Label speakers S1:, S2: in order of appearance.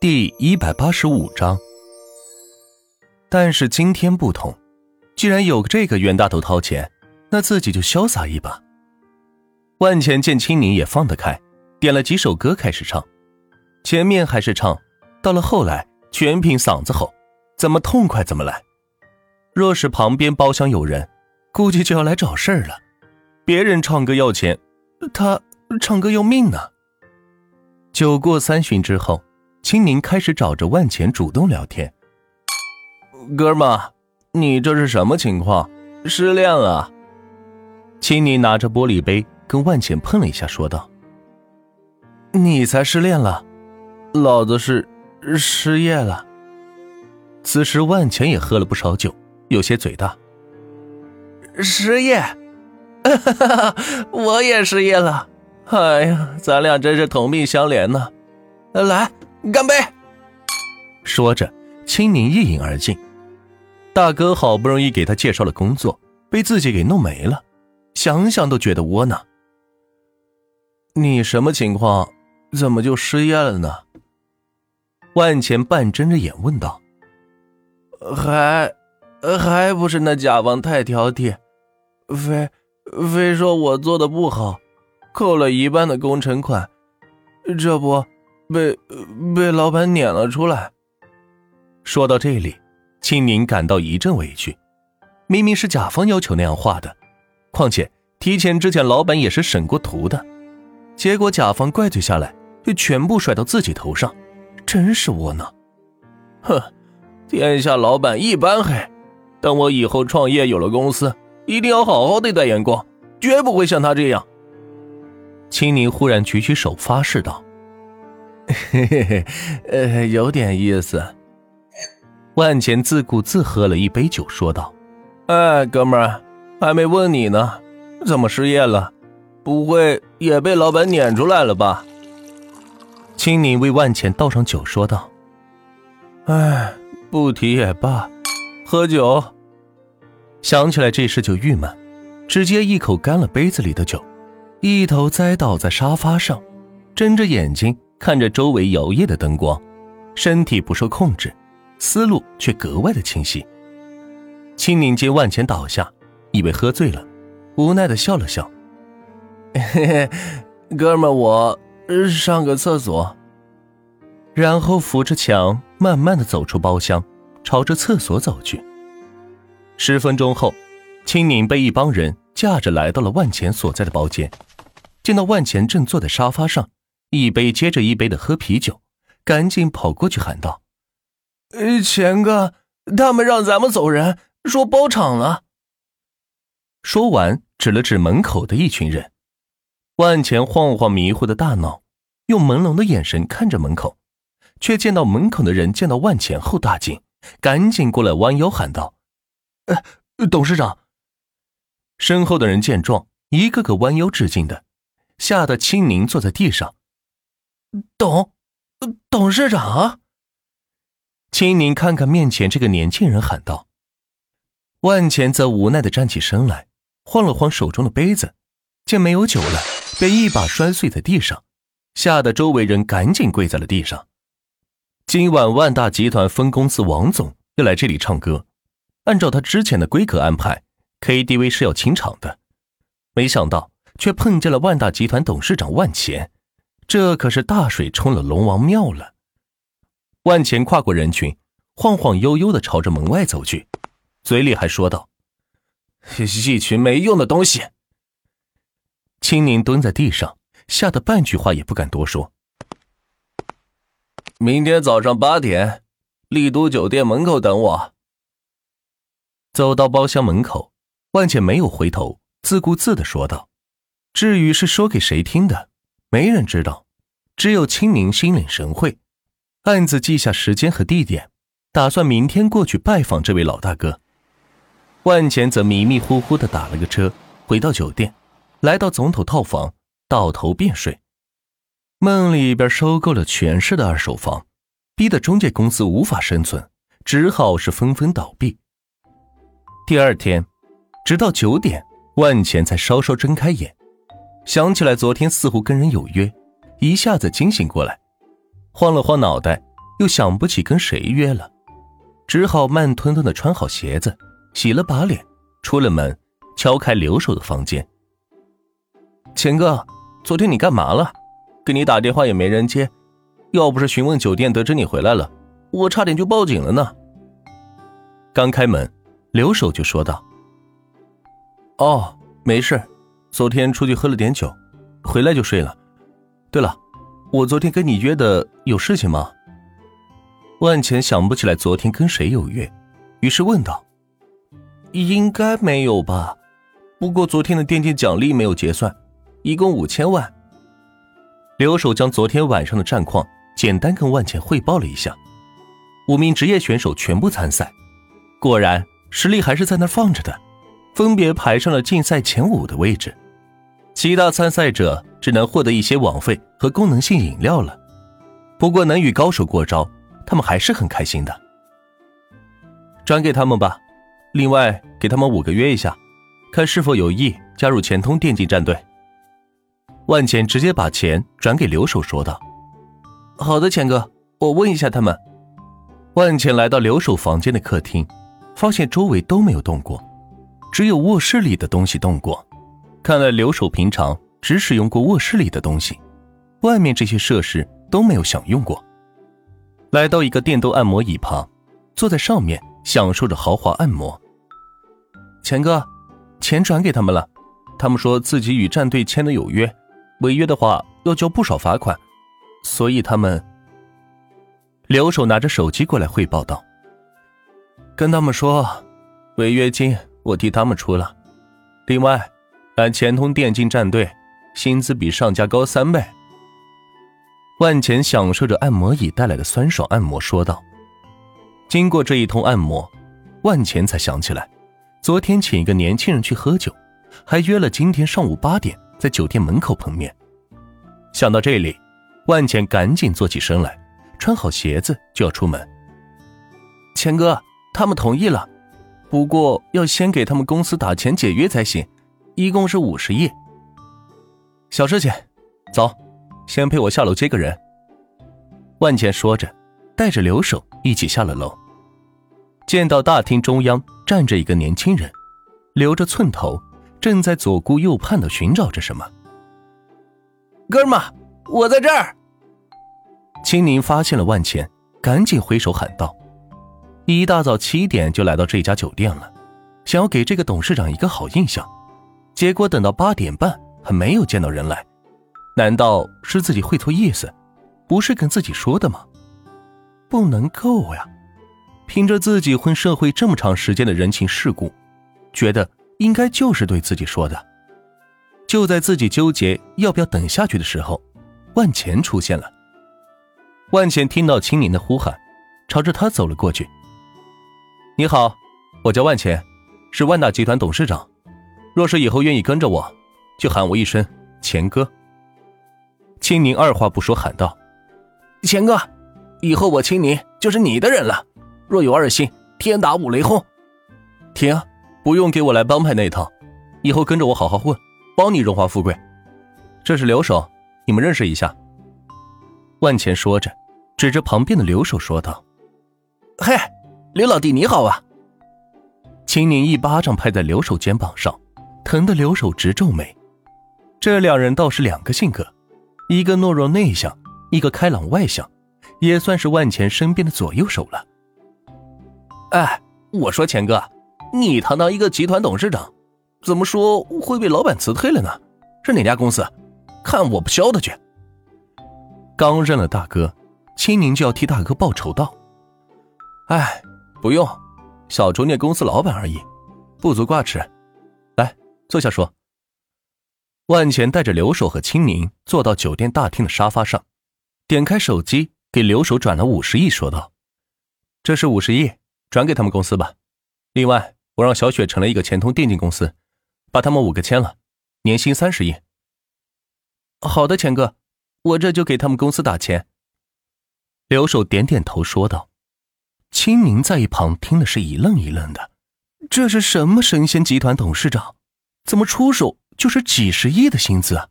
S1: 第一百八十五章。但是今天不同，既然有这个袁大头掏钱，那自己就潇洒一把。万钱见青宁也放得开，点了几首歌开始唱。前面还是唱，到了后来全凭嗓子吼，怎么痛快怎么来。若是旁边包厢有人，估计就要来找事儿了。别人唱歌要钱，他唱歌要命呢。酒过三巡之后。青柠开始找着万钱主动聊天。哥们，你这是什么情况？失恋了？青柠拿着玻璃杯跟万钱碰了一下，说道：“你才失恋了，老子是失业了。”此时万钱也喝了不少酒，有些嘴大。失业？我也失业了。哎呀，咱俩真是同病相怜呢。来。干杯！说着，青柠一饮而尽。大哥好不容易给他介绍了工作，被自己给弄没了，想想都觉得窝囊。你什么情况？怎么就失业了呢？万钱半睁着眼问道。还，还不是那甲方太挑剔，非非说我做的不好，扣了一半的工程款，这不。被被老板撵了出来。说到这里，青宁感到一阵委屈。明明是甲方要求那样画的，况且提前之前老板也是审过图的，结果甲方怪罪下来，就全部甩到自己头上，真是窝囊。哼，天下老板一般黑。等我以后创业有了公司，一定要好好对待员工，绝不会像他这样。青宁忽然举起手发誓道。嘿嘿嘿，呃，有点意思。万钱自顾自喝了一杯酒，说道：“哎，哥们儿，还没问你呢，怎么失业了？不会也被老板撵出来了吧？”青柠为万钱倒上酒，说道：“哎，不提也罢，喝酒。”想起来这事就郁闷，直接一口干了杯子里的酒，一头栽倒在沙发上，睁着眼睛。看着周围摇曳的灯光，身体不受控制，思路却格外的清晰。青柠见万钱倒下，以为喝醉了，无奈的笑了笑：“嘿嘿，哥们，我上个厕所。”然后扶着墙，慢慢的走出包厢，朝着厕所走去。十分钟后，青柠被一帮人架着来到了万钱所在的包间，见到万钱正坐在沙发上。一杯接着一杯的喝啤酒，赶紧跑过去喊道：“呃，钱哥，他们让咱们走人，说包场了。”说完，指了指门口的一群人。万钱晃晃迷糊的大脑，用朦胧的眼神看着门口，却见到门口的人见到万钱后大惊，赶紧过来弯腰喊道：“呃，董事长！”身后的人见状，一个个弯腰致敬的，吓得青宁坐在地上。董，董事长。青宁看看面前这个年轻人，喊道：“万钱则无奈的站起身来，晃了晃手中的杯子，见没有酒了，便一把摔碎在地上，吓得周围人赶紧跪在了地上。今晚万大集团分公司王总要来这里唱歌，按照他之前的规格安排，KTV 是要清场的，没想到却碰见了万大集团董事长万钱。这可是大水冲了龙王庙了！万钱跨过人群，晃晃悠悠的朝着门外走去，嘴里还说道：“一群没用的东西。”青柠蹲在地上，吓得半句话也不敢多说。明天早上八点，丽都酒店门口等我。走到包厢门口，万茜没有回头，自顾自的说道：“至于是说给谁听的？”没人知道，只有青柠心领神会，暗自记下时间和地点，打算明天过去拜访这位老大哥。万钱则迷迷糊糊的打了个车，回到酒店，来到总统套房，倒头便睡。梦里边收购了全市的二手房，逼得中介公司无法生存，只好是纷纷倒闭。第二天，直到九点，万钱才稍稍睁开眼。想起来昨天似乎跟人有约，一下子惊醒过来，晃了晃脑袋，又想不起跟谁约了，只好慢吞吞的穿好鞋子，洗了把脸，出了门，敲开留守的房间。钱哥，昨天你干嘛了？给你打电话也没人接，要不是询问酒店得知你回来了，我差点就报警了呢。刚开门，留守就说道：“哦，没事，昨天出去喝了点酒，回来就睡了。对了，我昨天跟你约的有事情吗？”万钱想不起来昨天跟谁有约，于是问道：“应该没有吧？不过昨天的电竞奖励没有结算，一共五千万。”留守将昨天晚上的战况简单跟万钱汇报了一下，五名职业选手全部参赛，果然实力还是在那放着的，分别排上了竞赛前五的位置。其他参赛者只能获得一些网费和功能性饮料了，不过能与高手过招。他们还是很开心的，转给他们吧。另外，给他们五个约一下，看是否有意加入钱通电竞战队。万钱直接把钱转给留守，说道：“好的，钱哥，我问一下他们。”万钱来到留守房间的客厅，发现周围都没有动过，只有卧室里的东西动过。看来留守平常只使用过卧室里的东西，外面这些设施都没有享用过。来到一个电动按摩椅旁，坐在上面享受着豪华按摩。钱哥，钱转给他们了，他们说自己与战队签的有约，违约的话要交不少罚款，所以他们。留守拿着手机过来汇报道：“跟他们说，违约金我替他们出了，另外，俺钱通电竞战队薪资比上家高三倍。”万钱享受着按摩椅带来的酸爽按摩，说道：“经过这一通按摩，万钱才想起来，昨天请一个年轻人去喝酒，还约了今天上午八点在酒店门口碰面。想到这里，万钱赶紧坐起身来，穿好鞋子就要出门。钱哥，他们同意了，不过要先给他们公司打钱解约才行，一共是五十亿。小事情，走。”先陪我下楼接个人。万茜说着，带着留守一起下了楼。见到大厅中央站着一个年轻人，留着寸头，正在左顾右盼的寻找着什么。哥们，我在这儿。青宁发现了万茜，赶紧挥手喊道：“一大早七点就来到这家酒店了，想要给这个董事长一个好印象，结果等到八点半还没有见到人来。”难道是自己会错意思？不是跟自己说的吗？不能够呀！凭着自己混社会这么长时间的人情世故，觉得应该就是对自己说的。就在自己纠结要不要等下去的时候，万钱出现了。万钱听到青柠的呼喊，朝着他走了过去。你好，我叫万钱，是万达集团董事长。若是以后愿意跟着我，就喊我一声钱哥。青宁二话不说喊道：“钱哥，以后我青宁就是你的人了。若有二心，天打五雷轰。停，不用给我来帮派那一套。以后跟着我好好混，包你荣华富贵。这是留守，你们认识一下。”万钱说着，指着旁边的留守说道：“嘿，刘老弟你好啊！”青宁一巴掌拍在刘守肩膀上，疼得刘守直皱眉。这两人倒是两个性格。一个懦弱内向，一个开朗外向，也算是万钱身边的左右手了。哎，我说钱哥，你堂堂一个集团董事长，怎么说会被老板辞退了呢？是哪家公司？看我不削他去！刚认了大哥，青宁就要替大哥报仇道：“哎，不用，小竹念公司老板而已，不足挂齿。来，坐下说。”万钱带着留守和青宁坐到酒店大厅的沙发上，点开手机给留守转了五十亿，说道：“这是五十亿，转给他们公司吧。另外，我让小雪成了一个钱通电竞公司，把他们五个签了，年薪三十亿。”好的，钱哥，我这就给他们公司打钱。留守点点头说道。青宁在一旁听的是一愣一愣的，这是什么神仙集团董事长？怎么出手？就是几十亿的薪资啊！